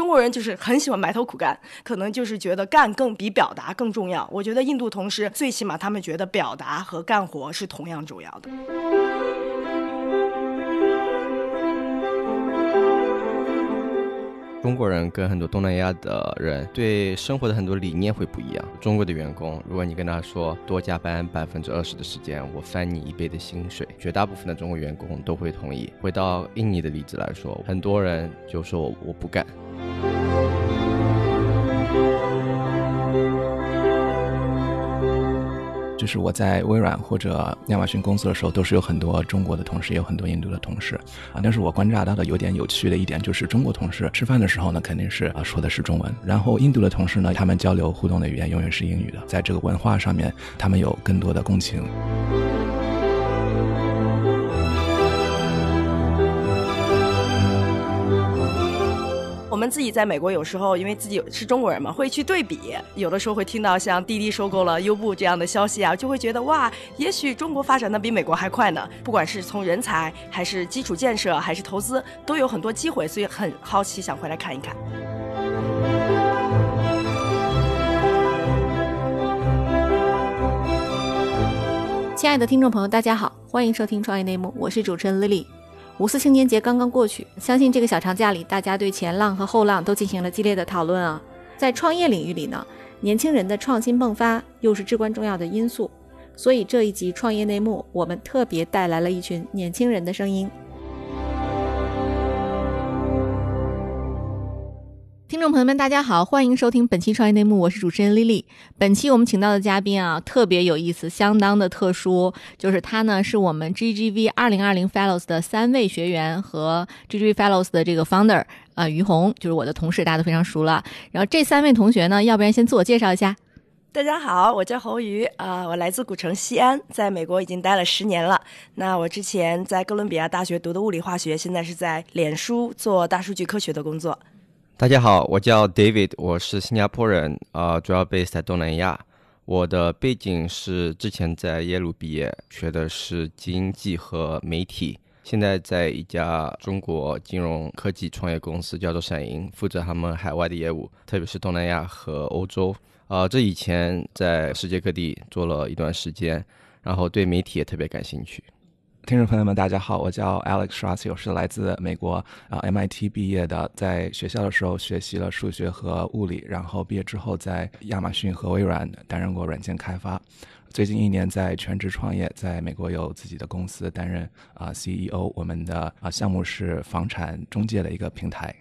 中国人就是很喜欢埋头苦干，可能就是觉得干更比表达更重要。我觉得印度同事最起码他们觉得表达和干活是同样重要的。中国人跟很多东南亚的人对生活的很多理念会不一样。中国的员工，如果你跟他说多加班百分之二十的时间，我翻你一倍的薪水，绝大部分的中国员工都会同意。回到印尼的例子来说，很多人就说我不干。就是我在微软或者亚马逊公司的时候，都是有很多中国的同事，也有很多印度的同事啊。但是我观察到的有点有趣的一点，就是中国同事吃饭的时候呢，肯定是啊说的是中文，然后印度的同事呢，他们交流互动的语言永远是英语的，在这个文化上面，他们有更多的共情。我们自己在美国，有时候因为自己是中国人嘛，会去对比。有的时候会听到像滴滴收购了优步这样的消息啊，就会觉得哇，也许中国发展的比美国还快呢。不管是从人才，还是基础建设，还是投资，都有很多机会，所以很好奇，想回来看一看。亲爱的听众朋友，大家好，欢迎收听创业内幕，我是主持人 Lily。五四青年节刚刚过去，相信这个小长假里，大家对前浪和后浪都进行了激烈的讨论啊。在创业领域里呢，年轻人的创新迸发又是至关重要的因素，所以这一集创业内幕，我们特别带来了一群年轻人的声音。听众朋友们，大家好，欢迎收听本期创业内幕，我是主持人丽丽。本期我们请到的嘉宾啊，特别有意思，相当的特殊，就是他呢是我们 GGV 二零二零 Fellows 的三位学员和 GGV Fellows 的这个 Founder 啊于红，就是我的同事，大家都非常熟了。然后这三位同学呢，要不然先自我介绍一下。大家好，我叫侯瑜啊，我来自古城西安，在美国已经待了十年了。那我之前在哥伦比亚大学读的物理化学，现在是在脸书做大数据科学的工作。大家好，我叫 David，我是新加坡人，啊，主要 base 在东南亚。我的背景是之前在耶鲁毕业，学的是经济和媒体，现在在一家中国金融科技创业公司叫做闪银，负责他们海外的业务，特别是东南亚和欧洲。啊，这以前在世界各地做了一段时间，然后对媒体也特别感兴趣。听众朋友们，大家好，我叫 Alex Schracio，是来自美国啊 MIT 毕业的，在学校的时候学习了数学和物理，然后毕业之后在亚马逊和微软担任过软件开发，最近一年在全职创业，在美国有自己的公司担任啊 CEO，我们的啊项目是房产中介的一个平台。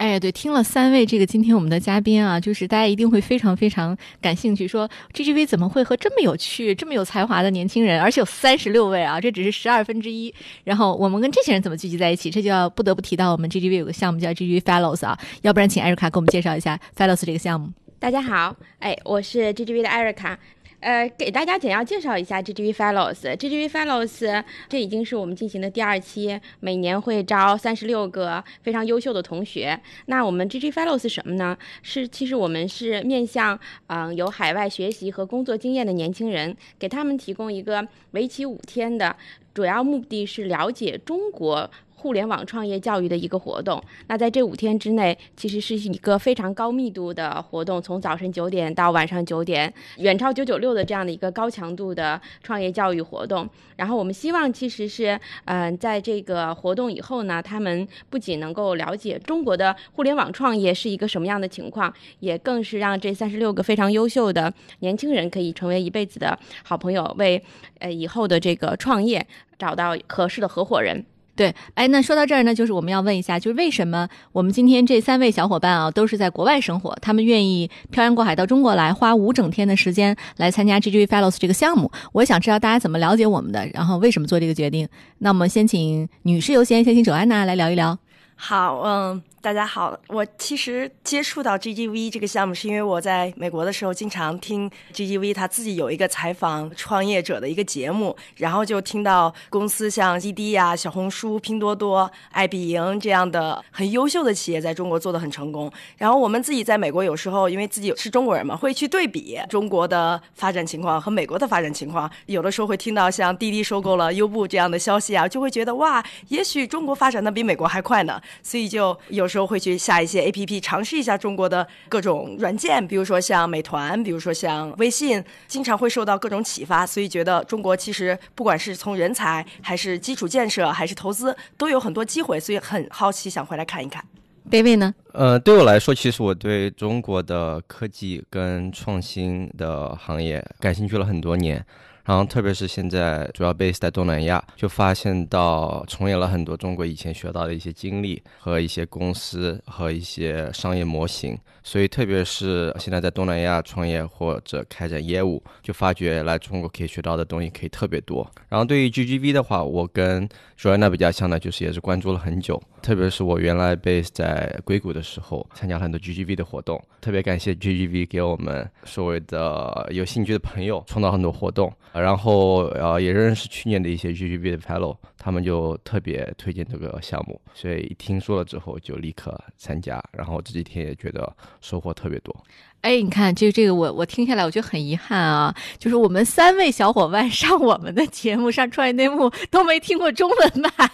哎，对，听了三位这个今天我们的嘉宾啊，就是大家一定会非常非常感兴趣，说 GGV 怎么会和这么有趣、这么有才华的年轻人，而且有三十六位啊，这只是十二分之一。然后我们跟这些人怎么聚集在一起？这就要不得不提到我们 GGV 有个项目叫 GGV Fellows 啊，要不然请艾瑞卡给我们介绍一下 Fellows 这个项目。大家好，哎，我是 GGV 的艾瑞卡。呃，给大家简要介绍一下 GGV Fellows。GGV Fellows 这已经是我们进行的第二期，每年会招三十六个非常优秀的同学。那我们 GGV Fellows 什么呢？是其实我们是面向嗯有海外学习和工作经验的年轻人，给他们提供一个为期五天的，主要目的是了解中国。互联网创业教育的一个活动，那在这五天之内，其实是一个非常高密度的活动，从早晨九点到晚上九点，远超九九六的这样的一个高强度的创业教育活动。然后我们希望，其实是，嗯，在这个活动以后呢，他们不仅能够了解中国的互联网创业是一个什么样的情况，也更是让这三十六个非常优秀的年轻人可以成为一辈子的好朋友，为呃以后的这个创业找到合适的合伙人。对，哎，那说到这儿呢，就是我们要问一下，就是为什么我们今天这三位小伙伴啊，都是在国外生活，他们愿意漂洋过海到中国来，花五整天的时间来参加 GG Fellows 这个项目？我想知道大家怎么了解我们的，然后为什么做这个决定？那我们先请女士优先，先请周安娜来聊一聊。好，嗯。大家好，我其实接触到 GGV 这个项目，是因为我在美国的时候经常听 GGV 他自己有一个采访创业者的一个节目，然后就听到公司像滴滴呀、小红书、拼多多、爱彼迎这样的很优秀的企业在中国做的很成功。然后我们自己在美国有时候因为自己是中国人嘛，会去对比中国的发展情况和美国的发展情况，有的时候会听到像滴滴收购了优步这样的消息啊，就会觉得哇，也许中国发展的比美国还快呢，所以就有。时候会去下一些 A P P 尝试一下中国的各种软件，比如说像美团，比如说像微信，经常会受到各种启发，所以觉得中国其实不管是从人才还是基础建设还是投资，都有很多机会，所以很好奇想回来看一看。David 呢？呃，对我来说，其实我对中国的科技跟创新的行业感兴趣了很多年。然后，特别是现在主要 base 在东南亚，就发现到重演了很多中国以前学到的一些经历和一些公司和一些商业模型。所以，特别是现在在东南亚创业或者开展业务，就发觉来中国可以学到的东西可以特别多。然后，对于 GGV 的话，我跟 Joanna 比较像的，就是也是关注了很久。特别是我原来 base 在硅谷的时候，参加很多 GGV 的活动。特别感谢 GGV 给我们所谓的有兴趣的朋友创造很多活动。然后呃，也认识去年的一些 GGB 的 fellow，他们就特别推荐这个项目，所以一听说了之后就立刻参加。然后这几天也觉得收获特别多。哎，你看，这这个我我听下来，我觉得很遗憾啊，就是我们三位小伙伴 上我们的节目上创业内幕都没听过中文版，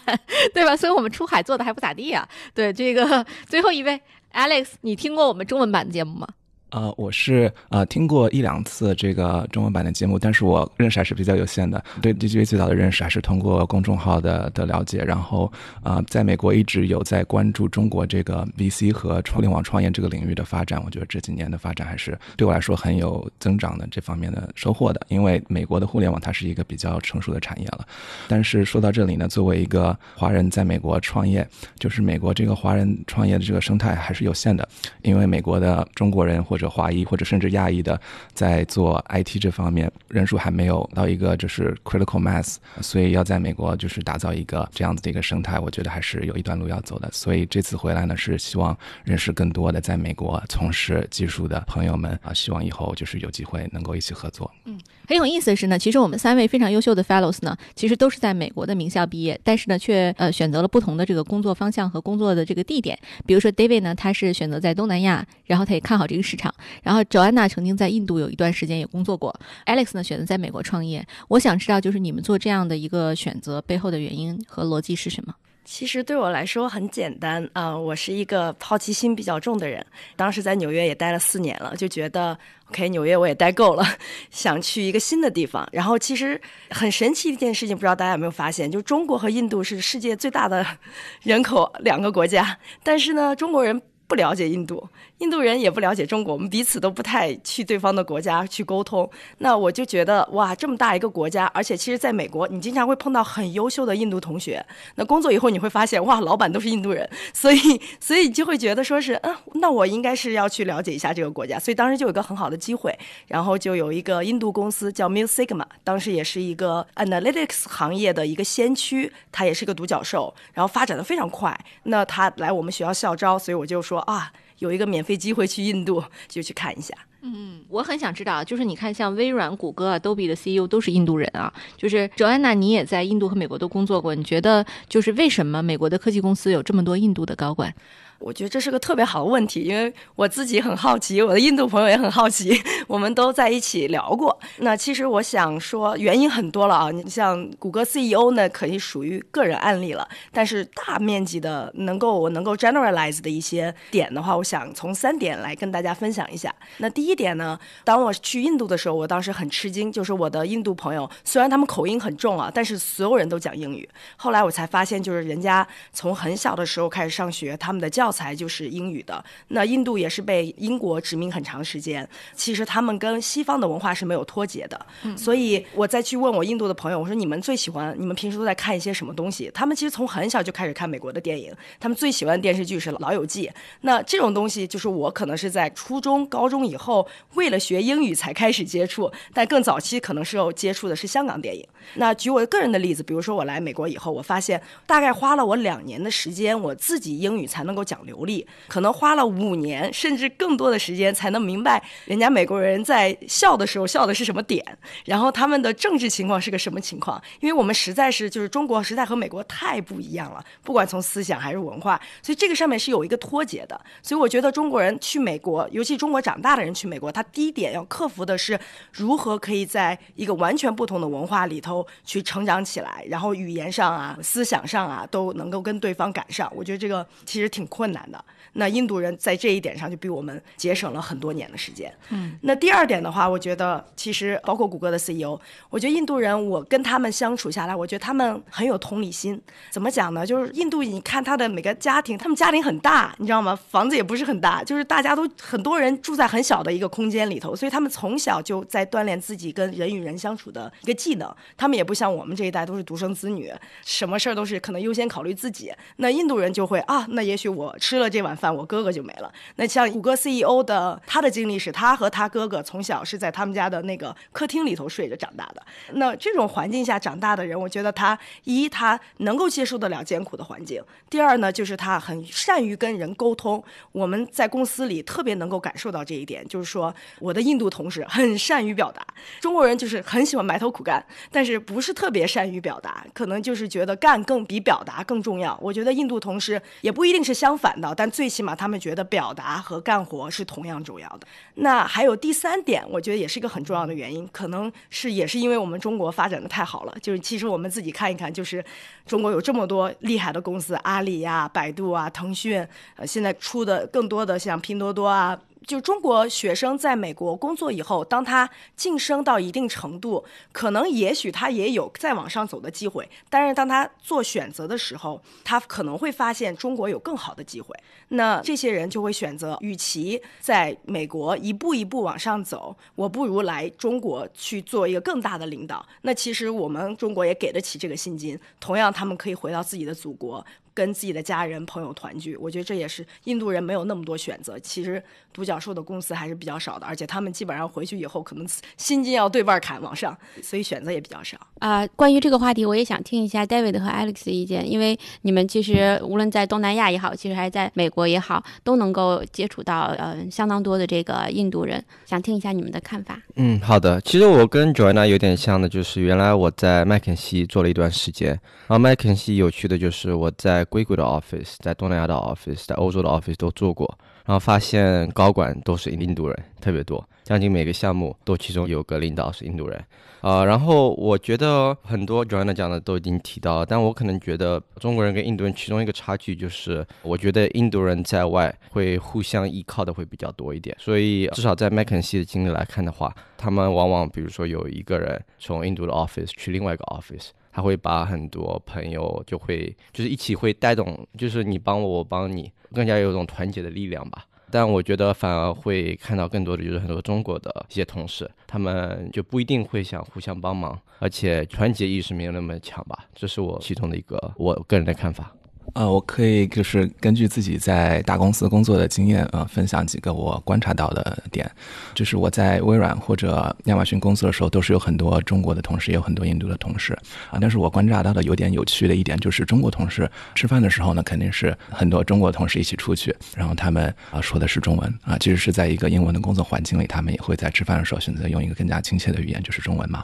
对吧？所以我们出海做的还不咋地啊。对，这个最后一位 Alex，你听过我们中文版的节目吗？呃，我是呃听过一两次这个中文版的节目，但是我认识还是比较有限的。对 DGV 最早的认识还是通过公众号的的了解，然后啊，在美国一直有在关注中国这个 VC 和互联网创业这个领域的发展。我觉得这几年的发展还是对我来说很有增长的这方面的收获的。因为美国的互联网它是一个比较成熟的产业了，但是说到这里呢，作为一个华人在美国创业，就是美国这个华人创业的这个生态还是有限的，因为美国的中国人或者华裔或者甚至亚裔的，在做 IT 这方面人数还没有到一个就是 critical mass，所以要在美国就是打造一个这样子的一个生态，我觉得还是有一段路要走的。所以这次回来呢，是希望认识更多的在美国从事技术的朋友们啊，希望以后就是有机会能够一起合作。嗯，很有意思的是呢，其实我们三位非常优秀的 fellows 呢，其实都是在美国的名校毕业，但是呢，却呃选择了不同的这个工作方向和工作的这个地点。比如说 David 呢，他是选择在东南亚，然后他也看好这个市场。然后，Joanna 曾经在印度有一段时间也工作过。Alex 呢，选择在美国创业。我想知道，就是你们做这样的一个选择背后的原因和逻辑是什么？其实对我来说很简单啊，我是一个好奇心比较重的人。当时在纽约也待了四年了，就觉得 OK，纽约我也待够了，想去一个新的地方。然后其实很神奇一件事情，不知道大家有没有发现，就中国和印度是世界最大的 人口两个国家，但是呢，中国人不了解印度。印度人也不了解中国，我们彼此都不太去对方的国家去沟通。那我就觉得哇，这么大一个国家，而且其实在美国，你经常会碰到很优秀的印度同学。那工作以后你会发现，哇，老板都是印度人，所以 所以就会觉得说是，嗯，那我应该是要去了解一下这个国家。所以当时就有一个很好的机会，然后就有一个印度公司叫 Mu Sigma，当时也是一个 analytics 行业的一个先驱，它也是个独角兽，然后发展的非常快。那他来我们学校校招，所以我就说啊。有一个免费机会去印度，就去看一下。嗯，我很想知道，就是你看，像微软、谷歌、Adobe 的 CEO 都是印度人啊。就是 Joanna，你也在印度和美国都工作过，你觉得就是为什么美国的科技公司有这么多印度的高管？我觉得这是个特别好的问题，因为我自己很好奇，我的印度朋友也很好奇，我们都在一起聊过。那其实我想说，原因很多了啊。你像谷歌 CEO 呢，可以属于个人案例了，但是大面积的能够我能够 generalize 的一些点的话，我想从三点来跟大家分享一下。那第一点呢，当我去印度的时候，我当时很吃惊，就是我的印度朋友虽然他们口音很重啊，但是所有人都讲英语。后来我才发现，就是人家从很小的时候开始上学，他们的教教材就是英语的。那印度也是被英国殖民很长时间，其实他们跟西方的文化是没有脱节的。所以我再去问我印度的朋友，我说你们最喜欢，你们平时都在看一些什么东西？他们其实从很小就开始看美国的电影，他们最喜欢的电视剧是《老友记》。那这种东西就是我可能是在初中、高中以后为了学英语才开始接触，但更早期可能是有接触的是香港电影。那举我个人的例子，比如说我来美国以后，我发现大概花了我两年的时间，我自己英语才能够讲。流利，可能花了五年甚至更多的时间才能明白人家美国人在笑的时候笑的是什么点，然后他们的政治情况是个什么情况。因为我们实在是就是中国实在和美国太不一样了，不管从思想还是文化，所以这个上面是有一个脱节的。所以我觉得中国人去美国，尤其中国长大的人去美国，他第一点要克服的是如何可以在一个完全不同的文化里头去成长起来，然后语言上啊、思想上啊都能够跟对方赶上。我觉得这个其实挺困。困难的。那印度人在这一点上就比我们节省了很多年的时间。嗯，那第二点的话，我觉得其实包括谷歌的 CEO，我觉得印度人，我跟他们相处下来，我觉得他们很有同理心。怎么讲呢？就是印度，你看他的每个家庭，他们家庭很大，你知道吗？房子也不是很大，就是大家都很多人住在很小的一个空间里头，所以他们从小就在锻炼自己跟人与人相处的一个技能。他们也不像我们这一代都是独生子女，什么事儿都是可能优先考虑自己。那印度人就会啊，那也许我吃了这碗饭，我哥哥就没了。那像谷歌 CEO 的他的经历是，他和他哥哥从小是在他们家的那个客厅里头睡着长大的。那这种环境下长大的人，我觉得他一他能够接受得了艰苦的环境，第二呢就是他很善于跟人沟通。我们在公司里特别能够感受到这一点，就是说我的印度同事很善于表达，中国人就是很喜欢埋头苦干，但是不是特别善于表达，可能就是觉得干更比表达更重要。我觉得印度同事也不一定是相反的，但最起码他们觉得表达和干活是同样重要的。那还有第三点，我觉得也是一个很重要的原因，可能是也是因为我们中国发展的太好了，就是其实我们自己看一看，就是中国有这么多厉害的公司，阿里呀、百度啊、腾讯，呃，现在出的更多的像拼多多啊。就中国学生在美国工作以后，当他晋升到一定程度，可能也许他也有再往上走的机会。但是当他做选择的时候，他可能会发现中国有更好的机会。那这些人就会选择，与其在美国一步一步往上走，我不如来中国去做一个更大的领导。那其实我们中国也给得起这个薪金，同样他们可以回到自己的祖国。跟自己的家人朋友团聚，我觉得这也是印度人没有那么多选择。其实独角兽的公司还是比较少的，而且他们基本上回去以后可能薪金要对半砍往上，所以选择也比较少。啊、关于这个话题，我也想听一下 David 和 Alex 的意见，因为你们其实无论在东南亚也好，其实还是在美国也好，都能够接触到呃相当多的这个印度人，想听一下你们的看法。嗯，好的。其实我跟 Joanna 有点像的，就是原来我在麦肯锡做了一段时间，然后麦肯锡有趣的就是我在硅谷的 office，在东南亚的 office，在欧洲的 office 都做过，然后发现高管都是印度人特别多，将近每个项目都其中有个领导是印度人。啊、然后我觉得很多 Joanna 讲的都已经提到了，但我可能觉得中国人跟印度人其中一个差距就是，我觉得印度人在外会互相依靠的会比较多一点，所以至少在麦肯锡的经历来看的话，他们往往比如说有一个人从印度的 office 去另外一个 office。他会把很多朋友就会就是一起会带动，就是你帮我，我帮你，更加有一种团结的力量吧。但我觉得反而会看到更多的就是很多中国的一些同事，他们就不一定会想互相帮忙，而且团结意识没有那么强吧。这是我其中的一个我个人的看法。呃，我可以就是根据自己在大公司工作的经验，呃，分享几个我观察到的点。就是我在微软或者亚马逊工作的时候，都是有很多中国的同事，也有很多印度的同事啊。但是我观察到的有点有趣的一点，就是中国同事吃饭的时候呢，肯定是很多中国同事一起出去，然后他们啊说的是中文啊，即使是在一个英文的工作环境里，他们也会在吃饭的时候选择用一个更加亲切的语言，就是中文嘛。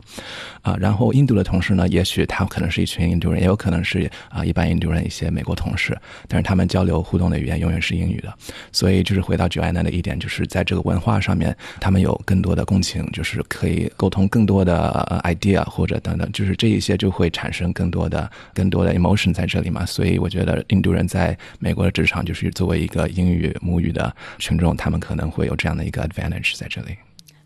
啊，然后印度的同事呢，也许他可能是一群印度人，也有可能是啊一般印度人一些美国同事，但是他们交流互动的语言永远是英语的。所以就是回到 Joanna 的一点，就是在这个文化上面，他们有更多的共情，就是可以沟通更多的 idea 或者等等，就是这一些就会产生更多的更多的 emotion 在这里嘛。所以我觉得印度人在美国的职场，就是作为一个英语母语的群众，他们可能会有这样的一个 advantage 在这里。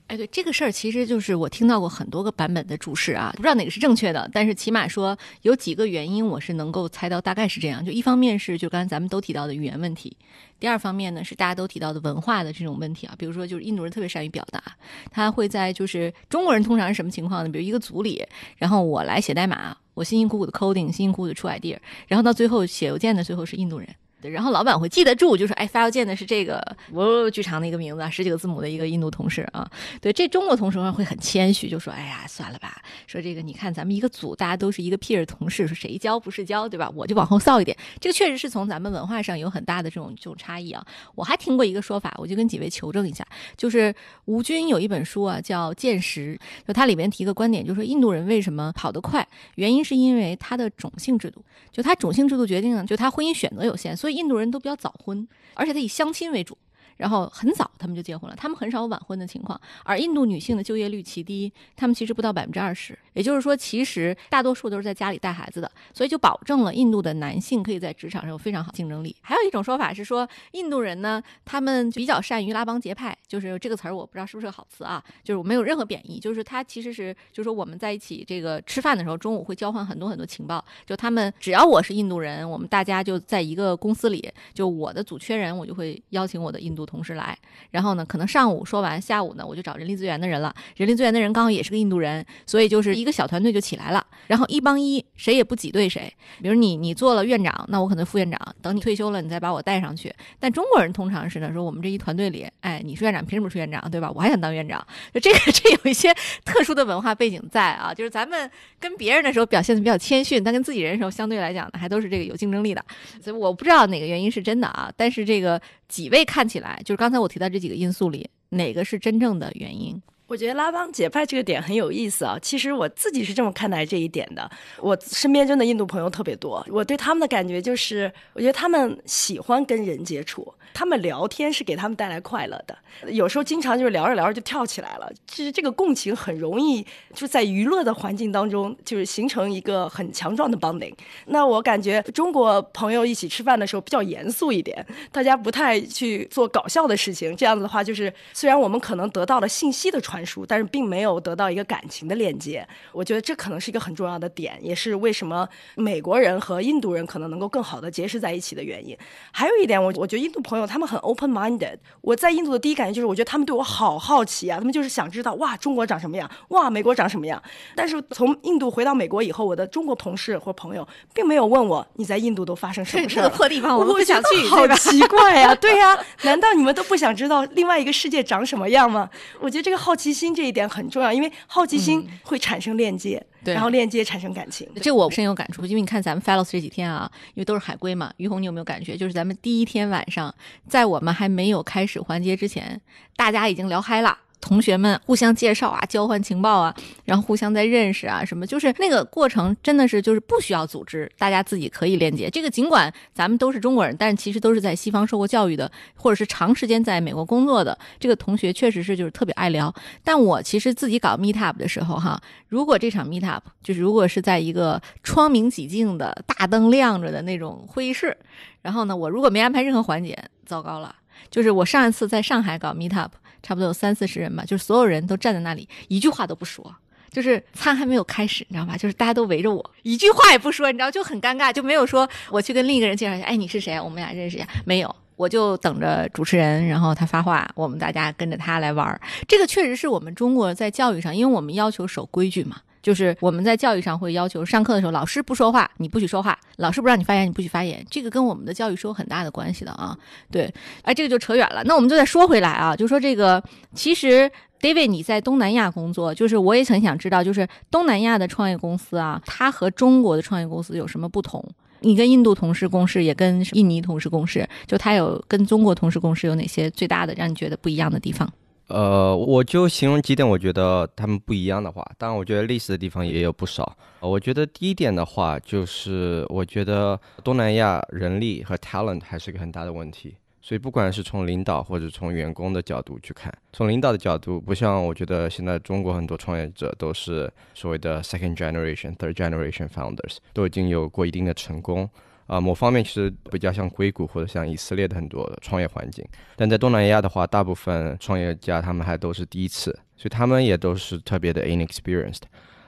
哎，对这个事儿，其实就是我听到过很多个版本的注释啊，不知道哪个是正确的，但是起码说有几个原因，我是能够猜到大概是这样。就一方面是就刚才咱们都提到的语言问题，第二方面呢是大家都提到的文化的这种问题啊，比如说就是印度人特别善于表达，他会在就是中国人通常是什么情况呢？比如一个组里，然后我来写代码，我辛辛苦苦的 coding，辛辛苦苦的出 idea，然后到最后写邮件的最后是印度人。然后老板会记得住，就说哎，发邮件的是这个我巨长的一个名字啊，十几个字母的一个印度同事啊。对，这中国同事会很谦虚，就说哎呀，算了吧，说这个你看咱们一个组，大家都是一个 peer 同事，说谁教不是教，对吧？我就往后扫一点。这个确实是从咱们文化上有很大的这种这种差异啊。我还听过一个说法，我就跟几位求证一下，就是吴军有一本书啊，叫《见识》，就它里面提一个观点，就是说印度人为什么跑得快，原因是因为他的种姓制度，就他种姓制度决定了，就他婚姻选择有限，所以印度人都比较早婚，而且他以相亲为主。然后很早他们就结婚了，他们很少有晚婚的情况。而印度女性的就业率极低，他们其实不到百分之二十，也就是说，其实大多数都是在家里带孩子的，所以就保证了印度的男性可以在职场上有非常好竞争力。还有一种说法是说，印度人呢，他们比较善于拉帮结派，就是这个词儿我不知道是不是个好词啊，就是我没有任何贬义，就是他其实是，就是说我们在一起这个吃饭的时候，中午会交换很多很多情报，就他们只要我是印度人，我们大家就在一个公司里，就我的组缺人，我就会邀请我的印度同事来，然后呢，可能上午说完，下午呢，我就找人力资源的人了，人力资源的人刚好也是个印度人，所以就是一个小团队就起来了，然后一帮一，谁也不挤兑谁。比如你你做了院长，那我可能副院长，等你退休了，你再把我带上去。但中国人通常是呢，说我们这一团队里，哎，你是院长，凭什么是院长，对吧？我还想当院长，就这个这有一些特殊的文化背景在啊，就是咱们跟别人的时候表现的比较谦逊，但跟自己人的时候相对来讲呢，还都是这个有竞争力的。所以我不知道哪个原因是真的啊，但是这个几位看起来，就是刚才我提到这几个因素里，哪个是真正的原因？我觉得拉帮结派这个点很有意思啊。其实我自己是这么看待这一点的。我身边真的印度朋友特别多，我对他们的感觉就是，我觉得他们喜欢跟人接触，他们聊天是给他们带来快乐的。有时候经常就是聊着聊着就跳起来了。其实这个共情很容易就在娱乐的环境当中，就是形成一个很强壮的 bonding。那我感觉中国朋友一起吃饭的时候比较严肃一点，大家不太去做搞笑的事情。这样子的话，就是虽然我们可能得到了信息的传。传输，但是并没有得到一个感情的链接。我觉得这可能是一个很重要的点，也是为什么美国人和印度人可能能够更好的结识在一起的原因。还有一点，我我觉得印度朋友他们很 open minded。我在印度的第一感觉就是，我觉得他们对我好好奇啊，他们就是想知道哇，中国长什么样，哇，美国长什么样。但是从印度回到美国以后，我的中国同事或朋友并没有问我你在印度都发生什么 事儿。这个破地方我不想去，好奇怪呀，对呀，难道你们都不想知道另外一个世界长什么样吗？我觉得这个好奇。奇心这一点很重要，因为好奇心会产生链接，然后链接产生感情。这我深有感触，因为你看咱们 Fellows 这几天啊，因为都是海归嘛。于红，你有没有感觉？就是咱们第一天晚上，在我们还没有开始环节之前，大家已经聊嗨了。同学们互相介绍啊，交换情报啊，然后互相在认识啊，什么就是那个过程，真的是就是不需要组织，大家自己可以链接。这个尽管咱们都是中国人，但其实都是在西方受过教育的，或者是长时间在美国工作的这个同学，确实是就是特别爱聊。但我其实自己搞 meet up 的时候，哈，如果这场 meet up 就是如果是在一个窗明几净的大灯亮着的那种会议室，然后呢，我如果没安排任何环节，糟糕了。就是我上一次在上海搞 meet up。差不多有三四十人吧，就是所有人都站在那里，一句话都不说，就是餐还没有开始，你知道吧？就是大家都围着我，一句话也不说，你知道就很尴尬，就没有说我去跟另一个人介绍一下，哎，你是谁？我们俩认识一下，没有，我就等着主持人，然后他发话，我们大家跟着他来玩。这个确实是我们中国在教育上，因为我们要求守规矩嘛。就是我们在教育上会要求，上课的时候老师不说话，你不许说话；老师不让你发言，你不许发言。这个跟我们的教育是有很大的关系的啊。对，哎，这个就扯远了。那我们就再说回来啊，就说这个，其实 David 你在东南亚工作，就是我也很想知道，就是东南亚的创业公司啊，它和中国的创业公司有什么不同？你跟印度同事共事，也跟印尼同事共事，就他有跟中国同事共事有哪些最大的让你觉得不一样的地方？呃，我就形容几点，我觉得他们不一样的话，当然我觉得类似的地方也有不少。我觉得第一点的话，就是我觉得东南亚人力和 talent 还是个很大的问题。所以不管是从领导或者从员工的角度去看，从领导的角度，不像我觉得现在中国很多创业者都是所谓的 second generation、third generation founders，都已经有过一定的成功。啊，某方面其实比较像硅谷或者像以色列的很多创业环境，但在东南亚的话，大部分创业家他们还都是第一次，所以他们也都是特别的 inexperienced。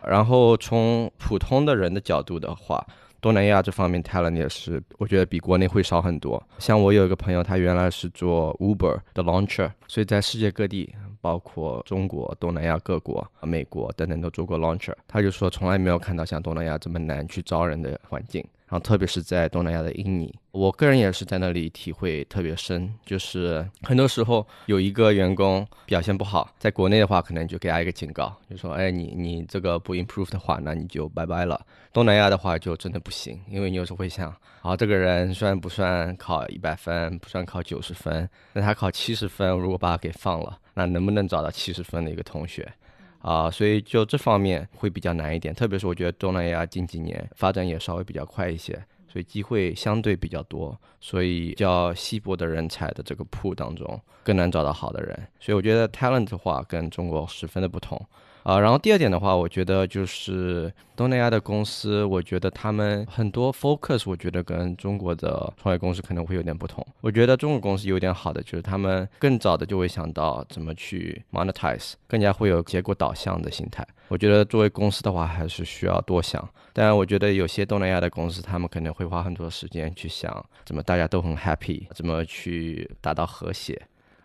然后从普通的人的角度的话，东南亚这方面 talent 也是，我觉得比国内会少很多。像我有一个朋友，他原来是做 Uber 的 launcher，所以在世界各地，包括中国、东南亚各国、美国等等都做过 launcher。他就说从来没有看到像东南亚这么难去招人的环境。然后，特别是在东南亚的印尼，我个人也是在那里体会特别深。就是很多时候有一个员工表现不好，在国内的话，可能就给他一个警告，就说：“哎，你你这个不 improve 的话，那你就拜拜了。”东南亚的话就真的不行，因为你有时候会想：啊，这个人虽然不算考一百分，不算考九十分，那他考七十分，如果把他给放了，那能不能找到七十分的一个同学？啊，所以就这方面会比较难一点，特别是我觉得东南亚近几年发展也稍微比较快一些，所以机会相对比较多，所以较稀薄的人才的这个铺当中更难找到好的人，所以我觉得 talent 的话跟中国十分的不同。啊，然后第二点的话，我觉得就是东南亚的公司，我觉得他们很多 focus，我觉得跟中国的创业公司可能会有点不同。我觉得中国公司有点好的就是他们更早的就会想到怎么去 monetize，更加会有结果导向的心态。我觉得作为公司的话，还是需要多想。但我觉得有些东南亚的公司，他们可能会花很多时间去想怎么大家都很 happy，怎么去达到和谐。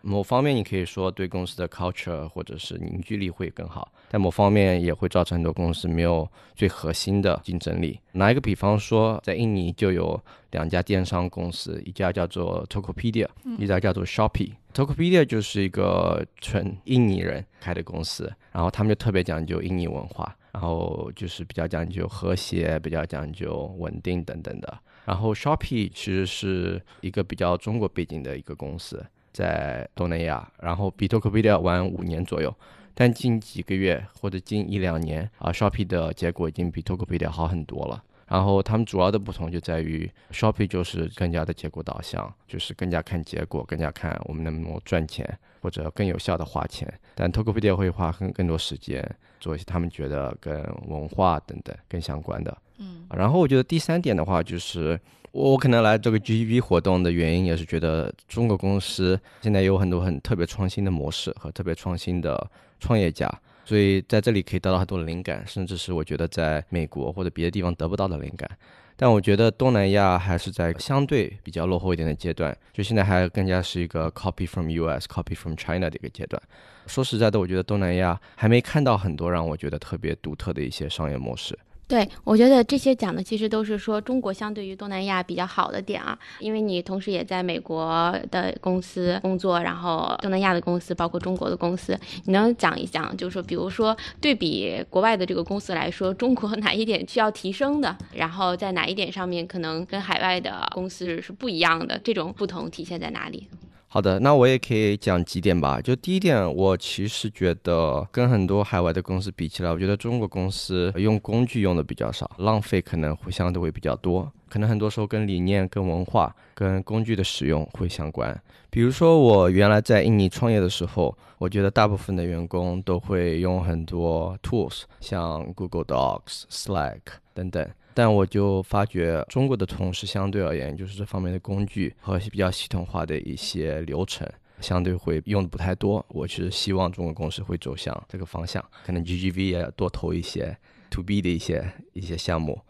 某方面，你可以说对公司的 culture 或者是凝聚力会更好，但某方面也会造成很多公司没有最核心的竞争力。拿一个比方说，在印尼就有两家电商公司，一家叫做 Tokopedia，一家叫做 Shopee。Tokopedia 就是一个纯印尼人开的公司，然后他们就特别讲究印尼文化，然后就是比较讲究和谐，比较讲究稳定等等的。然后 Shopee 其实是一个比较中国背景的一个公司。在东南亚，然后比 Tokopedia 晚五年左右，但近几个月或者近一两年啊，Shopee 的结果已经比 Tokopedia 好很多了。然后他们主要的不同就在于，Shopee 就是更加的结果导向，就是更加看结果，更加看我们能不能赚钱或者更有效的花钱。但 Tokopedia 会花更更多时间做一些他们觉得跟文化等等更相关的。嗯，然后我觉得第三点的话就是。我可能来这个 GEV 活动的原因，也是觉得中国公司现在有很多很特别创新的模式和特别创新的创业家，所以在这里可以得到很多的灵感，甚至是我觉得在美国或者别的地方得不到的灵感。但我觉得东南亚还是在相对比较落后一点的阶段，就现在还更加是一个 copy from US、copy from China 的一个阶段。说实在的，我觉得东南亚还没看到很多让我觉得特别独特的一些商业模式。对，我觉得这些讲的其实都是说中国相对于东南亚比较好的点啊，因为你同时也在美国的公司工作，然后东南亚的公司，包括中国的公司，你能讲一讲，就是说，比如说对比国外的这个公司来说，中国 哪一点需要提升的，然后在哪一点上面可能跟海外的公司是不一样的，这种不同体现在哪里？好的，那我也可以讲几点吧。就第一点，我其实觉得跟很多海外的公司比起来，我觉得中国公司用工具用的比较少，浪费可能会相对会比较多。可能很多时候跟理念、跟文化、跟工具的使用会相关。比如说我原来在印尼创业的时候，我觉得大部分的员工都会用很多 tools，像 Google Docs、Slack 等等。但我就发觉，中国的同事相对而言，就是这方面的工具和比较系统化的一些流程，相对会用的不太多。我是希望中国公司会走向这个方向，可能 GGV 也要多投一些 To B 的一些一些项目。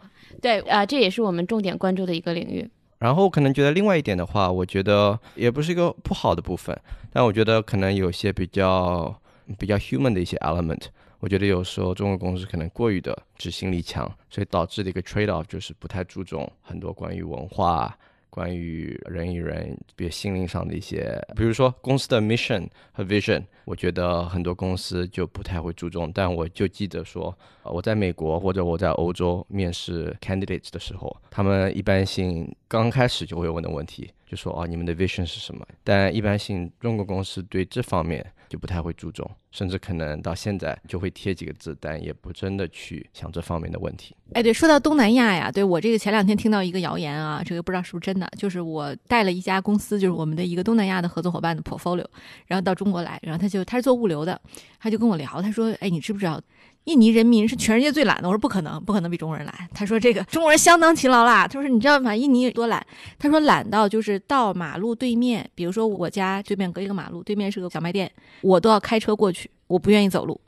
对，啊，这也是我们重点关注的一个领域。然后可能觉得另外一点的话，我觉得也不是一个不好的部分，但我觉得可能有些比较比较 human 的一些 element。我觉得有时候中国公司可能过于的执行力强，所以导致的一个 trade off 就是不太注重很多关于文化、关于人与人、别心灵上的一些，比如说公司的 mission 和 vision，我觉得很多公司就不太会注重。但我就记得说，我在美国或者我在欧洲面试 candidates 的时候，他们一般性刚开始就会问的问题，就说哦，你们的 vision 是什么？但一般性中国公司对这方面。就不太会注重，甚至可能到现在就会贴几个字，但也不真的去想这方面的问题。哎，对，说到东南亚呀，对我这个前两天听到一个谣言啊，这个不知道是不是真的，就是我带了一家公司，就是我们的一个东南亚的合作伙伴的 portfolio，然后到中国来，然后他就他是做物流的，他就跟我聊，他说，哎，你知不知道？印尼人民是全世界最懒的，我说不可能，不可能比中国人懒。他说这个中国人相当勤劳啦。他说你知道吗？印尼多懒？他说懒到就是到马路对面，比如说我家对面隔一个马路，对面是个小卖店，我都要开车过去，我不愿意走路。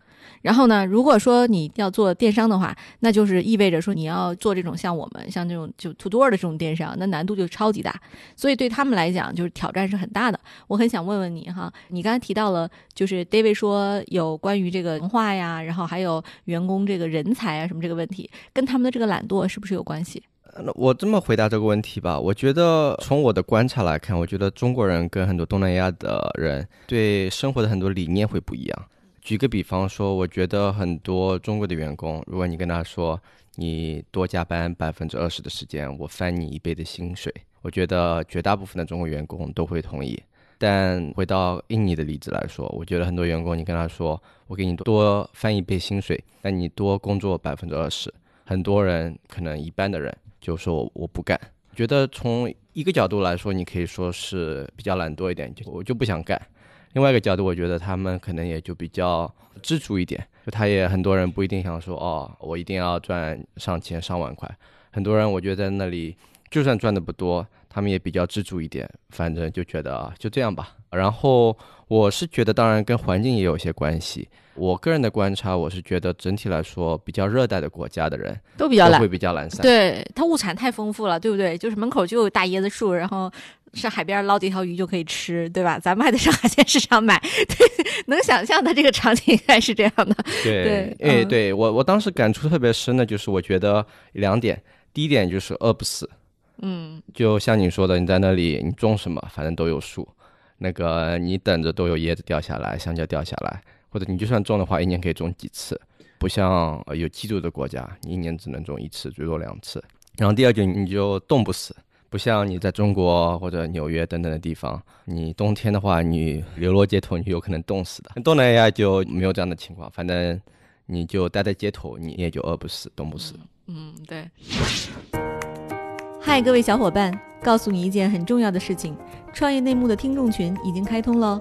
然后呢，如果说你要做电商的话，那就是意味着说你要做这种像我们像这种就 to door 的这种电商，那难度就超级大。所以对他们来讲，就是挑战是很大的。我很想问问你哈，你刚才提到了，就是 David 说有关于这个文化呀，然后还有员工这个人才啊什么这个问题，跟他们的这个懒惰是不是有关系？那我这么回答这个问题吧，我觉得从我的观察来看，我觉得中国人跟很多东南亚的人对生活的很多理念会不一样。举个比方说，我觉得很多中国的员工，如果你跟他说你多加班百分之二十的时间，我翻你一倍的薪水，我觉得绝大部分的中国员工都会同意。但回到印尼的例子来说，我觉得很多员工，你跟他说我给你多翻一倍薪水，那你多工作百分之二十，很多人可能一般的人就说我不干，觉得从一个角度来说，你可以说是比较懒惰一点，就我就不想干。另外一个角度，我觉得他们可能也就比较知足一点，就他也很多人不一定想说哦，我一定要赚上千上万块。很多人我觉得在那里就算赚的不多，他们也比较知足一点，反正就觉得啊就这样吧。然后我是觉得，当然跟环境也有些关系。我个人的观察，我是觉得整体来说，比较热带的国家的人都比较懒会，比较懒散。对，它物产太丰富了，对不对？就是门口就有大椰子树，然后上海边捞几条鱼就可以吃，对吧？咱们还得上海鲜市场买，对，能想象的这个场景应该是这样的。对对，对我我当时感触特别深的就是，我觉得两点，第一点就是饿不死，嗯，就像你说的，你在那里你种什么，反正都有树，那个你等着都有椰子掉下来，香蕉掉下来，或者你就算种的话，一年可以种几次，不像呃有基础的国家，你一年只能种一次，最多两次。然后第二点，你就冻不死，不像你在中国或者纽约等等的地方，你冬天的话，你流落街头，你有可能冻死的。东南亚就没有这样的情况，反正你就待在街头，你也就饿不死、冻不死。嗯，对。嗨，各位小伙伴，告诉你一件很重要的事情：创业内幕的听众群已经开通喽。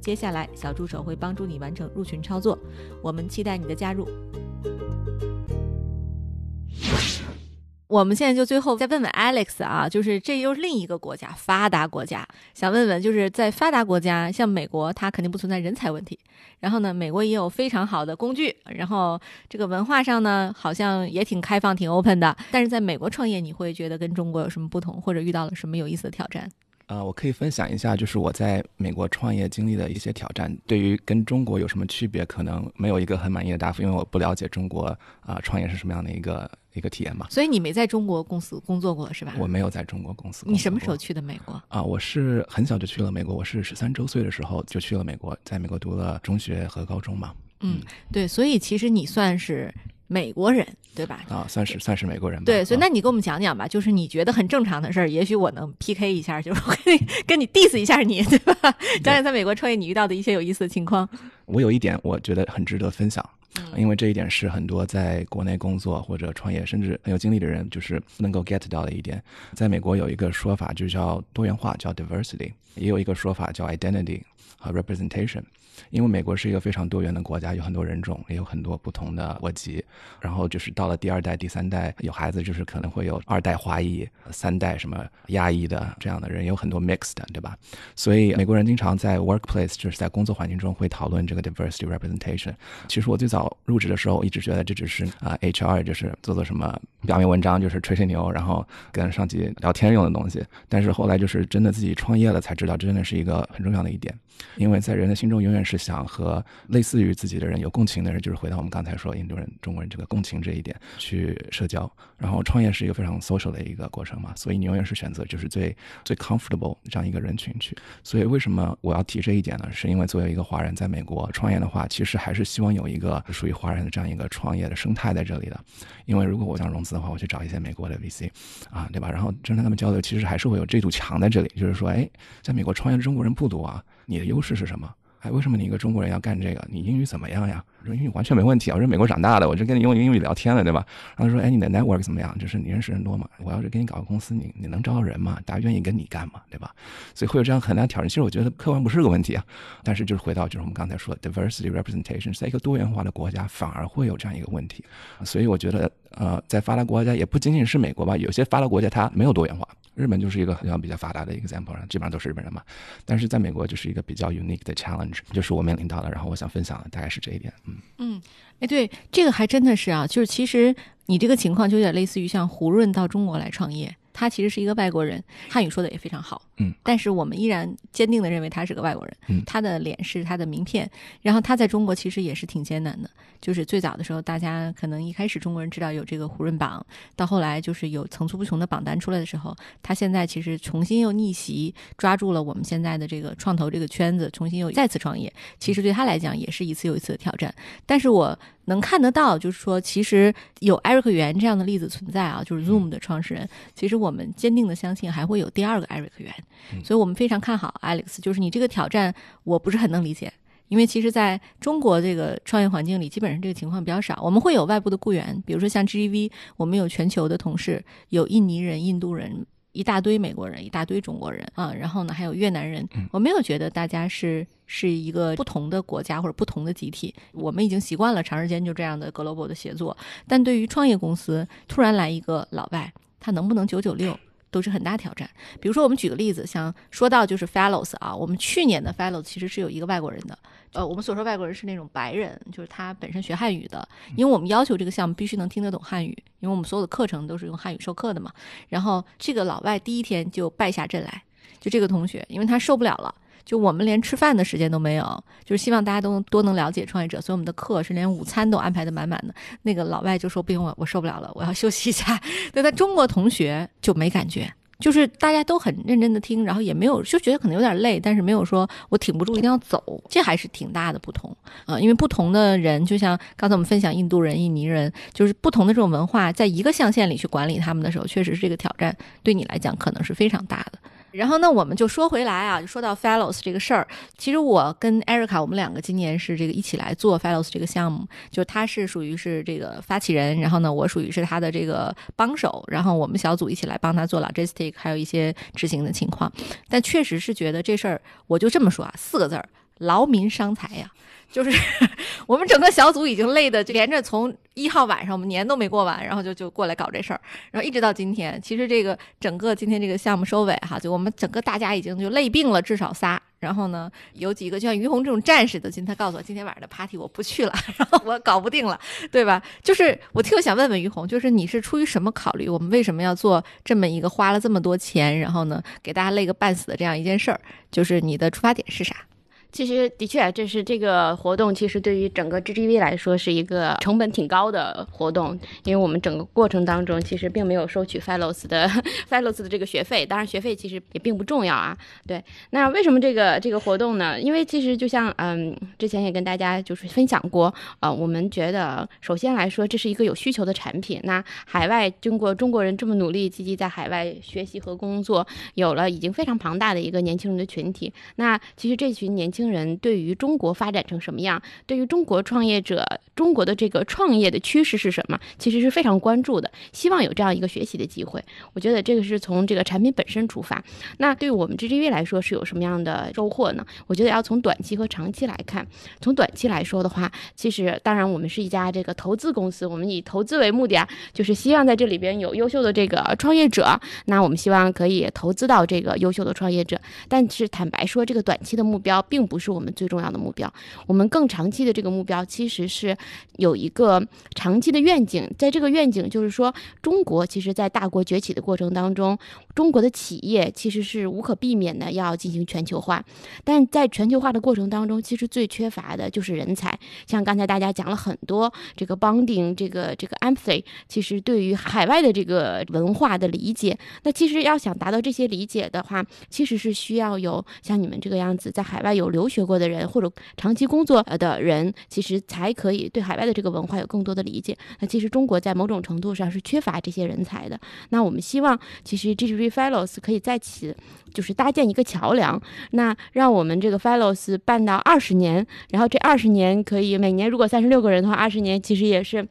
接下来，小助手会帮助你完成入群操作。我们期待你的加入。我们现在就最后再问问 Alex 啊，就是这又是另一个国家，发达国家，想问问，就是在发达国家，像美国，它肯定不存在人才问题。然后呢，美国也有非常好的工具，然后这个文化上呢，好像也挺开放、挺 open 的。但是在美国创业，你会觉得跟中国有什么不同，或者遇到了什么有意思的挑战？呃，我可以分享一下，就是我在美国创业经历的一些挑战。对于跟中国有什么区别，可能没有一个很满意的答复，因为我不了解中国啊、创业是什么样的一个一个体验嘛。所以你没在中国公司工作过是吧？我没有在中国公司工作过。你什么时候去的美国？啊，我是很小就去了美国，我是十三周岁的时候就去了美国，在美国读了中学和高中嘛。嗯，对，所以其实你算是美国人，对吧？啊，算是算是美国人吧。对，所以啊那你给我们讲讲吧，就是你觉得很正常的事儿，也许我能 PK 一下，就是我跟你跟你 diss 一下你，对吧？讲讲在美国创业你遇到的一些有意思的情况。我有一点我觉得很值得分享，嗯因为这一点是很多在国内工作或者创业甚至很有经历的人就是能够 get 到的一点。在美国有一个说法就叫多元化，叫 diversity，也有一个说法叫 identity 和 representation。因为美国是一个非常多元的国家，有很多人种，也有很多不同的国籍。然后就是到了第二代、第三代，有孩子就是可能会有二代华裔、三代什么亚裔的这样的人，有很多 mixed，对吧？所以美国人经常在 workplace，就是在工作环境中会讨论这个 diversity representation。其实我最早入职的时候，一直觉得这只是啊、HR 就是做做什么表面文章，就是吹吹牛，然后跟上级聊天用的东西。但是后来就是真的自己创业了，才知道这真的是一个很重要的一点。因为在人的心中永远是想和类似于自己的人有共情的人，就是回到我们刚才说印度人、中国人这个共情这一点去社交。然后创业是一个非常 social 的一个过程嘛，所以你永远是选择就是最最 comfortable 这样一个人群去。所以为什么我要提这一点呢？是因为作为一个华人在美国创业的话，其实还是希望有一个属于华人的这样一个创业的生态在这里的。因为如果我想融资的话，我去找一些美国的 VC 啊，对吧？然后真跟他们交流，其实还是会有这堵墙在这里，就是说，哎，在美国创业的中国人不多啊，你的优势是什么？哎，为什么你一个中国人要干这个？你英语怎么样呀？我说英语完全没问题啊，我是美国长大的，我就跟你用英语聊天了，对吧？然后说，哎，你的 network 怎么样？就是你认识人多吗？我要是给你搞个公司，你你能招到人吗？大家愿意跟你干吗？对吧？所以会有这样很大挑战。其实我觉得客观不是个问题啊，但是就是回到就是我们刚才说的 diversity representation，在一个多元化的国家反而会有这样一个问题。所以我觉得呃，在发达国家也不仅仅是美国吧，有些发达国家它没有多元化。日本就是一个好像比较发达的 example，基本上都是日本人嘛。但是在美国就是一个比较 unique 的 challenge，就是我面临到的。然后我想分享的大概是这一点。嗯，嗯，哎，对，这个还真的是啊，就是其实你这个情况就有点类似于像胡润到中国来创业，他其实是一个外国人，汉语说的也非常好，嗯，但是我们依然坚定的认为他是个外国人，嗯。他的脸是他的名片，然后他在中国其实也是挺艰难的，就是最早的时候，大家可能一开始中国人知道有这个胡润榜，到后来就是有层出不穷的榜单出来的时候，他现在其实重新又逆袭，抓住了我们现在的这个创投这个圈子，重新又再次创业，其实对他来讲也是一次又一次的挑战。但是我能看得到，就是说，其实有艾瑞克袁这样的例子存在啊，就是 Zoom 的创始人，其实我们坚定的相信还会有第二个艾瑞克袁，所以我们非常看好 Alex。就是你这个挑战，我不是很能理解。因为其实在中国这个创业环境里，基本上这个情况比较少。我们会有外部的雇员，比如说像 GV，我们有全球的同事，有印尼人、印度人，一大堆美国人，一大堆中国人啊，然后呢还有越南人。我没有觉得大家是是一个不同的国家或者不同的集体，我们已经习惯了长时间就这样的 global 的协作。但对于创业公司突然来一个老外，他能不能九九六？都是很大挑战。比如说，我们举个例子，像说到就是 Fellows 啊，我们去年的 Fellows 其实是有一个外国人的，呃，我们所说外国人是那种白人，就是他本身学汉语的，因为我们要求这个项目必须能听得懂汉语，因为我们所有的课程都是用汉语授课的嘛。然后这个老外第一天就败下阵来，就这个同学，因为他受不了了。就我们连吃饭的时间都没有，就是希望大家都多能了解创业者，所以我们的课是连午餐都安排的满满的。那个老外就说不行，我我受不了了，我要 休息一下。对他中国同学就没感觉。就是大家都很认真的听，然后也没有就觉得可能有点累，但是没有说我挺不住一定要走，这还是挺大的不同啊、呃。因为不同的人，就像刚才我们分享印度人、印尼人，就是不同的这种文化，在一个象限里去管理他们的时候，确实是这个挑战对你来讲可能是非常大的。然后呢，我们就说回来啊，就说到 Fellows 这个事儿。其实我跟 Erica 我们两个今年是这个一起来做 Fellows 这个项目，就他是属于是这个发起人，然后呢，我属于是他的这个帮手，然后我们小组一起来帮他做 logistic，还有一些执行的情况。但确实是觉得这事儿，我就这么说啊，四个字儿：劳民伤财呀。就是 我们整个小组已经累的，就连着从一号晚上我们年都没过完，然后就就过来搞这事儿，然后一直到今天。其实这个整个今天这个项目收尾哈，就我们整个大家已经就累病了，至少仨。然后呢，有几个就像于红这种战士的，今天告诉我今天晚上的 party 我不去了，然后我搞不定了，对吧？就是我特别想问问于红，就是你是出于什么考虑？我们为什么要做这么一个花了这么多钱，然后呢给大家累个半死的这样一件事儿？就是你的出发点是啥？其实的确，这是这个活动，其实对于整个 GGV 来说是一个成本挺高的活动，因为我们整个过程当中其实并没有收取 Fellows 的 Fellows 的这个学费，当然学费其实也并不重要啊。对，那为什么这个这个活动呢？因为其实就像嗯，之前也跟大家就是分享过，呃，我们觉得首先来说这是一个有需求的产品，那海外经过中国人这么努力积极在海外学习和工作，有了已经非常庞大的一个年轻人的群体，那其实这群年轻。轻人对于中国发展成什么样，对于中国创业者、中国的这个创业的趋势是什么，其实是非常关注的。希望有这样一个学习的机会。我觉得这个是从这个产品本身出发。那对我们 GGV 来说是有什么样的收获呢？我觉得要从短期和长期来看。从短期来说的话，其实当然我们是一家这个投资公司，我们以投资为目的啊，就是希望在这里边有优秀的这个创业者。那我们希望可以投资到这个优秀的创业者。但是坦白说，这个短期的目标并不是我们最重要的目标，我们更长期的这个目标其实是有一个长期的愿景，在这个愿景就是说，中国其实，在大国崛起的过程当中，中国的企业其实是无可避免的要进行全球化，但在全球化的过程当中，其实最缺乏的就是人才。像刚才大家讲了很多这个 bonding，这个这个 empathy，其实对于海外的这个文化的理解，那其实要想达到这些理解的话，其实是需要有像你们这个样子在海外有留留学过的人或者长期工作的人，其实才可以对海外的这个文化有更多的理解。那其实中国在某种程度上是缺乏这些人才的。那我们希望，其实 GGV Fellows 可以在此就是搭建一个桥梁，那让我们这个 Fellows 办到二十年，然后这二十年可以每年如果三十六个人的话，二十年其实也是。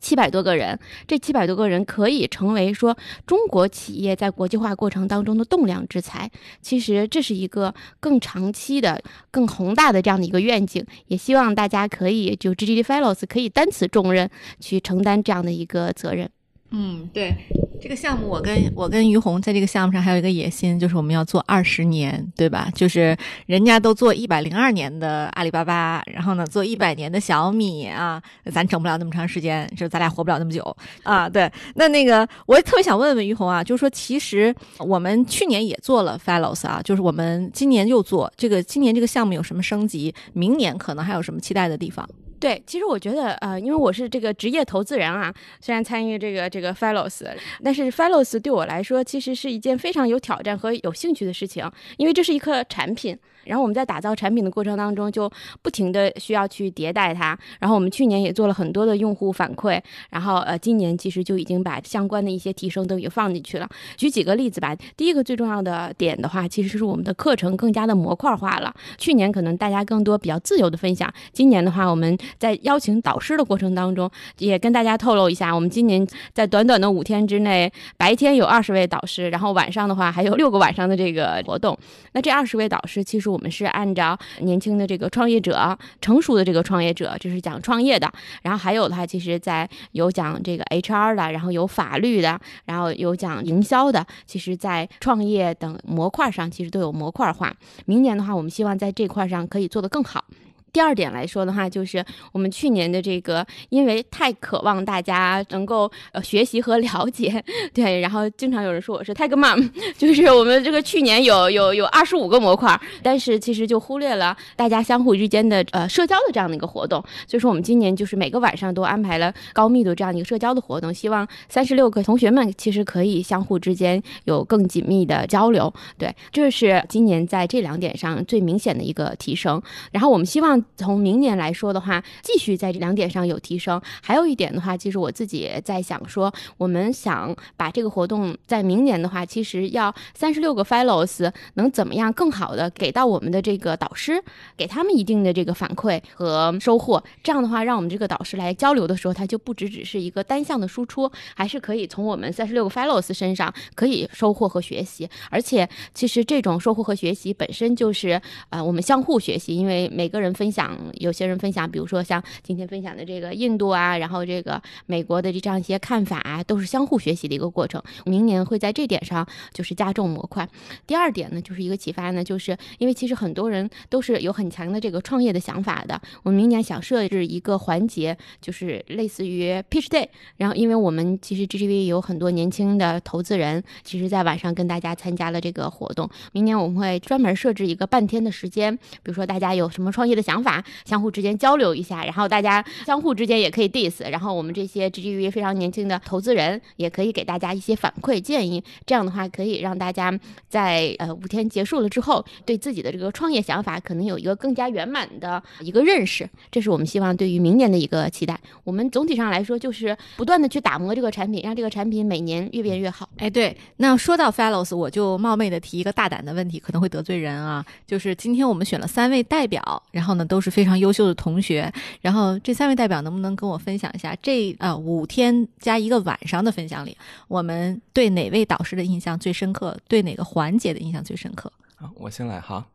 七百多个人，这七百多个人可以成为说中国企业在国际化过程当中的栋梁之才。其实这是一个更长期的、更宏大的这样的一个愿景，也希望大家可以就 GGD Fellows 可以担此重任，去承担这样的一个责任。嗯，对。这个项目，我跟我跟于红在这个项目上还有一个野心，就是我们要做二十年，对吧？就是人家都做一百零二年的阿里巴巴，然后呢做一百年的小米啊，咱整不了那么长时间，就咱俩活不了那么久啊。对，那那个我也特别想问问于红啊，就是说其实我们去年也做了 Fellows 啊，就是我们今年又做这个，今年这个项目有什么升级？明年可能还有什么期待的地方？对，其实我觉得，呃，因为我是这个职业投资人啊，虽然参与这个这个 Fellows，但是 Fellows 对我来说其实是一件非常有挑战和有兴趣的事情，因为这是一个产品。然后我们在打造产品的过程当中，就不停的需要去迭代它。然后我们去年也做了很多的用户反馈，然后呃，今年其实就已经把相关的一些提升都已经放进去了。举几个例子吧。第一个最重要的点的话，其实是我们的课程更加的模块化了。去年可能大家更多比较自由的分享，今年的话，我们在邀请导师的过程当中，也跟大家透露一下，我们今年在短短的五天之内，白天有二十位导师，然后晚上的话还有六个晚上的这个活动。那这二十位导师，其实我们是按照年轻的这个创业者、成熟的这个创业者，就是讲创业的。然后还有的话，其实在有讲这个 HR 的，然后有法律的，然后有讲营销的。其实，在创业等模块上，其实都有模块化。明年的话，我们希望在这块上可以做得更好。第二点来说的话，就是我们去年的这个，因为太渴望大家能够呃学习和了解，对，然后经常有人说我是 Tag Mom，就是我们这个去年有有有二十五个模块，但是其实就忽略了大家相互之间的呃社交的这样的一个活动，所以说我们今年就是每个晚上都安排了高密度这样一个社交的活动，希望三十六个同学们其实可以相互之间有更紧密的交流，对，这是今年在这两点上最明显的一个提升，然后我们希望。从明年来说的话，继续在这两点上有提升。还有一点的话，其实我自己在想说，我们想把这个活动在明年的话，其实要三十六个 fellows 能怎么样更好的给到我们的这个导师，给他们一定的这个反馈和收获。这样的话，让我们这个导师来交流的时候，他就不只只是一个单向的输出，还是可以从我们三十六个 fellows 身上可以收获和学习。而且，其实这种收获和学习本身就是呃我们相互学习，因为每个人分享。有些人分享，比如说像今天分享的这个印度啊，然后这个美国的这样一些看法啊，都是相互学习的一个过程。明年会在这点上就是加重模块。第二点呢，就是一个启发呢，就是因为其实很多人都是有很强的这个创业的想法的。我们明年想设置一个环节，就是类似于 Pitch Day。然后，因为我们其实 GGV 有很多年轻的投资人，其实在晚上跟大家参加了这个活动。明年我们会专门设置一个半天的时间，比如说大家有什么创业的想法。法相互之间交流一下，然后大家相互之间也可以 diss，然后我们这些 GGV 非常年轻的投资人也可以给大家一些反馈建议，这样的话可以让大家在呃五天结束了之后，对自己的这个创业想法可能有一个更加圆满的一个认识，这是我们希望对于明年的一个期待。我们总体上来说就是不断的去打磨这个产品，让这个产品每年越变越好。哎，对，那说到 Fellows，我就冒昧的提一个大胆的问题，可能会得罪人啊，就是今天我们选了三位代表，然后呢都是非常优秀的同学，然后这三位代表能不能跟我分享一下这啊五天加一个晚上的分享里，我们对哪位导师的印象最深刻？对哪个环节的印象最深刻？啊，我先来哈。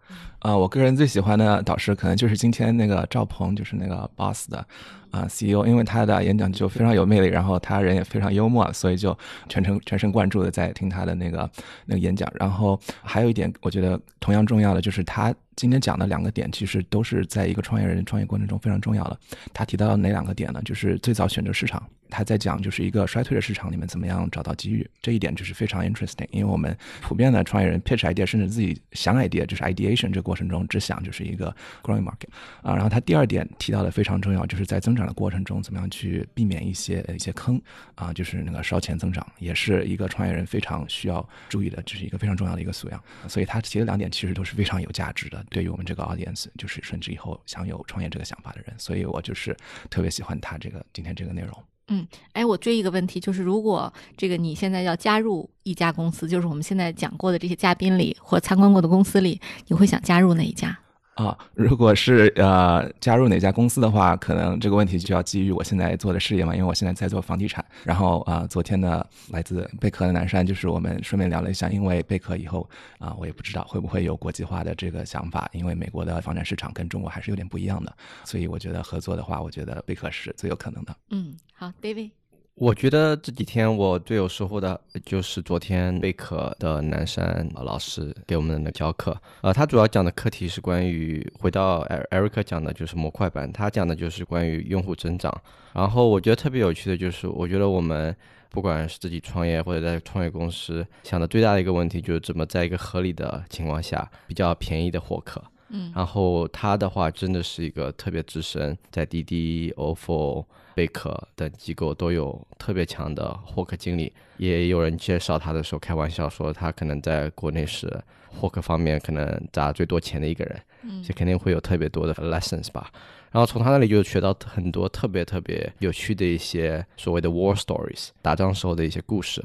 啊，我个人最喜欢的导师可能就是今天那个赵鹏，就是那个 Boss 的啊 CEO，因为他的演讲就非常有魅力，然后他人也非常幽默，所以就全程全神贯注的在听他的那个那个演讲。然后还有一点，我觉得同样重要的就是他今天讲的两个点，其实都是在一个创业人创业过程中非常重要的。他提到哪两个点呢？就是最早选择市场，他在讲就是一个衰退的市场里面怎么样找到机遇，这一点就是非常 interesting。因为我们普遍的创业人 pitch idea，甚至自己想 idea，就是 ideation 这个。过程中只想就是一个 growing market 啊，然后他第二点提到的非常重要，就是在增长的过程中怎么样去避免一些一些坑啊，就是那个烧钱增长，也是一个创业人非常需要注意的，这是一个非常重要的一个素养。所以他提的两点其实都是非常有价值的，对于我们这个 audience，就是甚至以后想有创业这个想法的人，所以我就是特别喜欢他这个今天这个内容。嗯，哎，我追一个问题，就是如果这个你现在要加入一家公司，就是我们现在讲过的这些嘉宾里或参观过的公司里，你会想加入哪一家？啊，如果是呃加入哪家公司的话，可能这个问题就要基于我现在做的事业嘛，因为我现在在做房地产。然后啊，昨天呢，来自贝壳的南山，就是我们顺便聊了一下，因为贝壳以后啊，我也不知道会不会有国际化的这个想法，因为美国的房产市场跟中国还是有点不一样的，所以我觉得合作的话，我觉得贝壳是最有可能的。嗯，好，David。我觉得这几天我最有收获的就是昨天贝壳的南山老师给我们的教课。呃，他主要讲的课题是关于回到艾艾瑞克讲的就是模块版，他讲的就是关于用户增长。然后我觉得特别有趣的就是，我觉得我们不管是自己创业或者在创业公司，想的最大的一个问题就是怎么在一个合理的情况下比较便宜的获客。嗯，然后他的话真的是一个特别资深，在滴滴、ofo。贝壳等机构都有特别强的获客经理，也有人介绍他的时候开玩笑说，他可能在国内是获客方面可能砸最多钱的一个人，嗯，这肯定会有特别多的 lessons 吧。然后从他那里就学到很多特别特别有趣的一些所谓的 war stories，打仗时候的一些故事。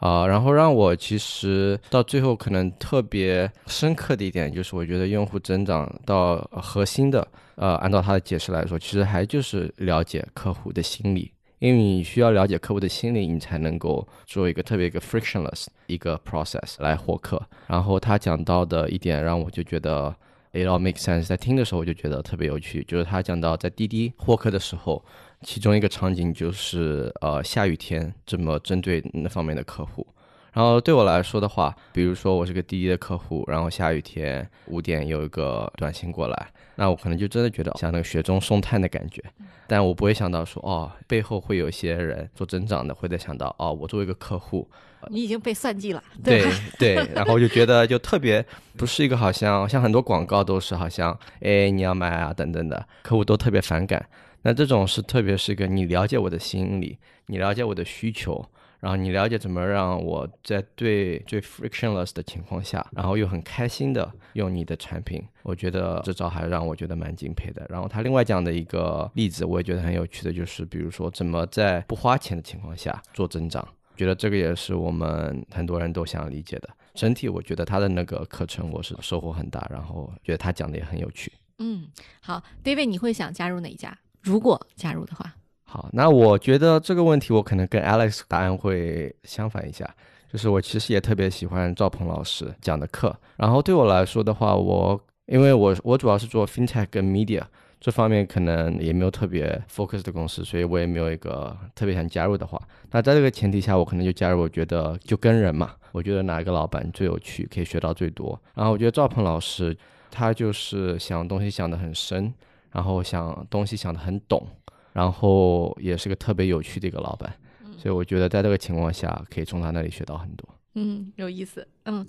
啊，然后让我其实到最后可能特别深刻的一点就是，我觉得用户增长到核心的，呃，按照他的解释来说，其实还就是了解客户的心理，因为你需要了解客户的心理，你才能够做一个特别一个 frictionless 一个 process 来获客。然后他讲到的一点让我就觉得 it all makes sense，在听的时候我就觉得特别有趣，就是他讲到在滴滴获客的时候。其中一个场景就是，呃，下雨天这么针对那方面的客户。然后对我来说的话，比如说我是个滴滴的客户，然后下雨天五点有一个短信过来，那我可能就真的觉得像那个雪中送炭的感觉。但我不会想到说，哦，背后会有一些人做增长的，会在想到，哦，我作为一个客户，你已经被算计了，对对。然后就觉得就特别不是一个好像像很多广告都是好像，哎，你要买啊等等的，客户都特别反感。那这种是特别是一个你了解我的心理，你了解我的需求，然后你了解怎么让我在最最 frictionless 的情况下，然后又很开心的用你的产品，我觉得这招还让我觉得蛮敬佩的。然后他另外讲的一个例子，我也觉得很有趣的，就是比如说怎么在不花钱的情况下做增长，觉得这个也是我们很多人都想理解的。整体我觉得他的那个课程我是收获很大，然后觉得他讲的也很有趣。嗯，好，David，你会想加入哪一家？如果加入的话，好，那我觉得这个问题我可能跟 Alex 答案会相反一下，就是我其实也特别喜欢赵鹏老师讲的课，然后对我来说的话，我因为我我主要是做 FinTech 跟 Media 这方面，可能也没有特别 focus 的公司，所以我也没有一个特别想加入的话，那在这个前提下，我可能就加入，我觉得就跟人嘛，我觉得哪一个老板最有趣，可以学到最多，然后我觉得赵鹏老师他就是想东西想得很深。然后想东西想得很懂，然后也是个特别有趣的一个老板，所以我觉得在这个情况下可以从他那里学到很多。嗯，有意思。嗯，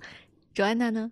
卓安娜呢？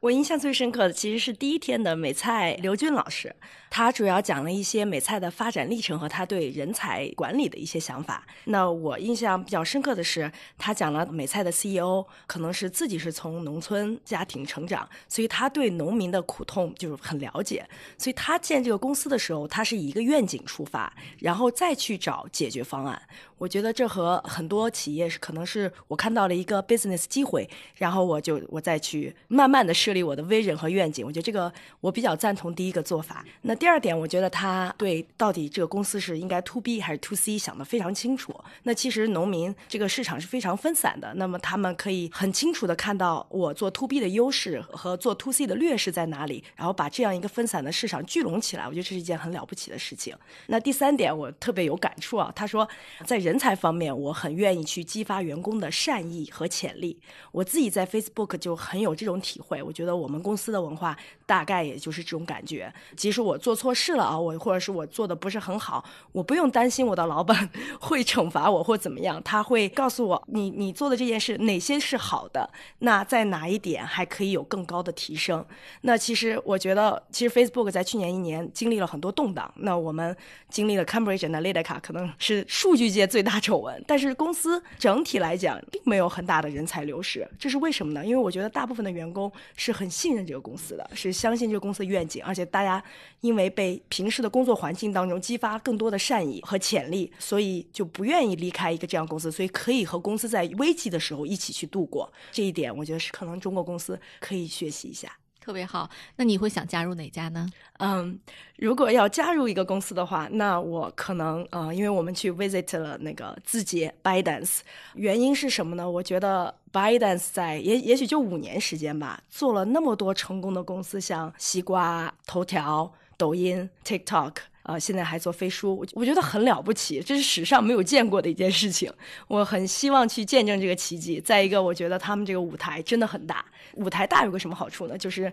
我印象最深刻的其实是第一天的美菜刘军老师，他主要讲了一些美菜的发展历程和他对人才管理的一些想法。那我印象比较深刻的是，他讲了美菜的 CEO 可能是自己是从农村家庭成长，所以他对农民的苦痛就是很了解。所以他建这个公司的时候，他是以一个愿景出发，然后再去找解决方案。我觉得这和很多企业是可能是我看到了一个 business 机会，然后我就我再去慢慢的设立我的 vision 和愿景。我觉得这个我比较赞同第一个做法。那第二点，我觉得他对到底这个公司是应该 to B 还是 to C 想得非常清楚。那其实农民这个市场是非常分散的，那么他们可以很清楚的看到我做 to B 的优势和做 to C 的劣势在哪里，然后把这样一个分散的市场聚拢起来。我觉得这是一件很了不起的事情。那第三点，我特别有感触啊。他说在人人才方面，我很愿意去激发员工的善意和潜力。我自己在 Facebook 就很有这种体会。我觉得我们公司的文化大概也就是这种感觉。即使我做错事了啊，我或者是我做的不是很好，我不用担心我的老板 会惩罚我或怎么样。他会告诉我，你你做的这件事哪些是好的，那在哪一点还可以有更高的提升。那其实我觉得，其实 Facebook 在去年一年经历了很多动荡。那我们经历了 Cambridge Analytica，可能是数据界最大丑闻，但是公司整体来讲并没有很大的人才流失，这是为什么呢？因为我觉得大部分的员工是很信任这个公司的，是相信这个公司的愿景，而且大家因为被平时的工作环境当中激发更多的善意和潜力，所以就不愿意离开一个这样公司，所以可以和公司在危机的时候一起去度过。这一点我觉得是可能中国公司可以学习一下。特别好，那你会想加入哪家呢？嗯，如果要加入一个公司的话，那我可能呃，因为我们去 visit 了那个字节 Bidance，原因是什么呢？我觉得 Bidance 在也也许就五年时间吧，做了那么多成功的公司，像西瓜、头条、抖音、TikTok。啊，现在还做飞书，我我觉得很了不起，这是史上没有见过的一件事情。我很希望去见证这个奇迹。再一个，我觉得他们这个舞台真的很大。舞台大有个什么好处呢？就是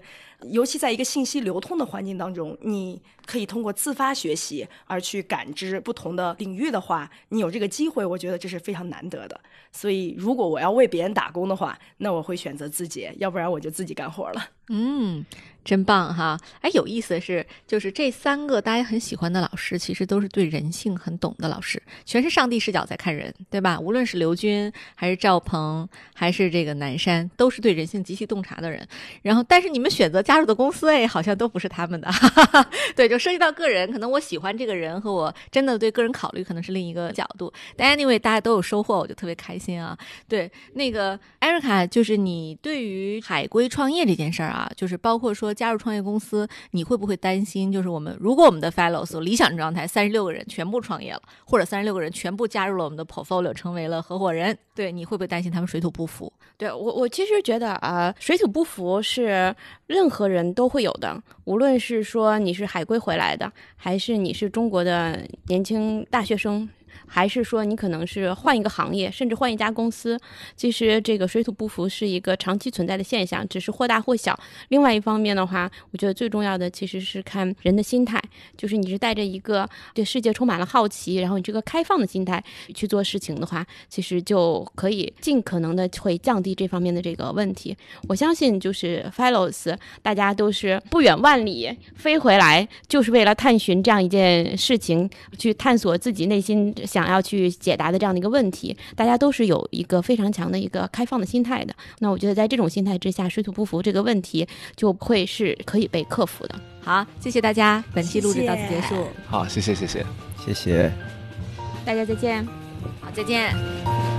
尤其在一个信息流通的环境当中，你可以通过自发学习而去感知不同的领域的话，你有这个机会，我觉得这是非常难得的。所以，如果我要为别人打工的话，那我会选择自己，要不然我就自己干活了。嗯。真棒哈！哎，有意思的是，就是这三个大家很喜欢的老师，其实都是对人性很懂的老师，全是上帝视角在看人，对吧？无论是刘军，还是赵鹏，还是这个南山，都是对人性极其洞察的人。然后，但是你们选择加入的公司，哎，好像都不是他们的。对，就涉及到个人，可能我喜欢这个人，和我真的对个人考虑，可能是另一个角度。但 anyway，大家都有收获，我就特别开心啊。对，那个艾瑞卡，就是你对于海归创业这件事儿啊，就是包括说。加入创业公司，你会不会担心？就是我们如果我们的 fellows 理想状态，三十六个人全部创业了，或者三十六个人全部加入了我们的 portfolio，成为了合伙人，对，你会不会担心他们水土不服？对我，我其实觉得啊，水土不服是任何人都会有的，无论是说你是海归回来的，还是你是中国的年轻大学生。还是说你可能是换一个行业，甚至换一家公司，其实这个水土不服是一个长期存在的现象，只是或大或小。另外一方面的话，我觉得最重要的其实是看人的心态，就是你是带着一个对世界充满了好奇，然后你这个开放的心态去做事情的话，其实就可以尽可能的会降低这方面的这个问题。我相信就是 fellows，大家都是不远万里飞回来，就是为了探寻这样一件事情，去探索自己内心。要去解答的这样的一个问题，大家都是有一个非常强的一个开放的心态的。那我觉得在这种心态之下，水土不服这个问题就会是可以被克服的。好，谢谢大家，本期录制到此结束。好，谢谢，谢谢，谢谢，大家再见。好，再见。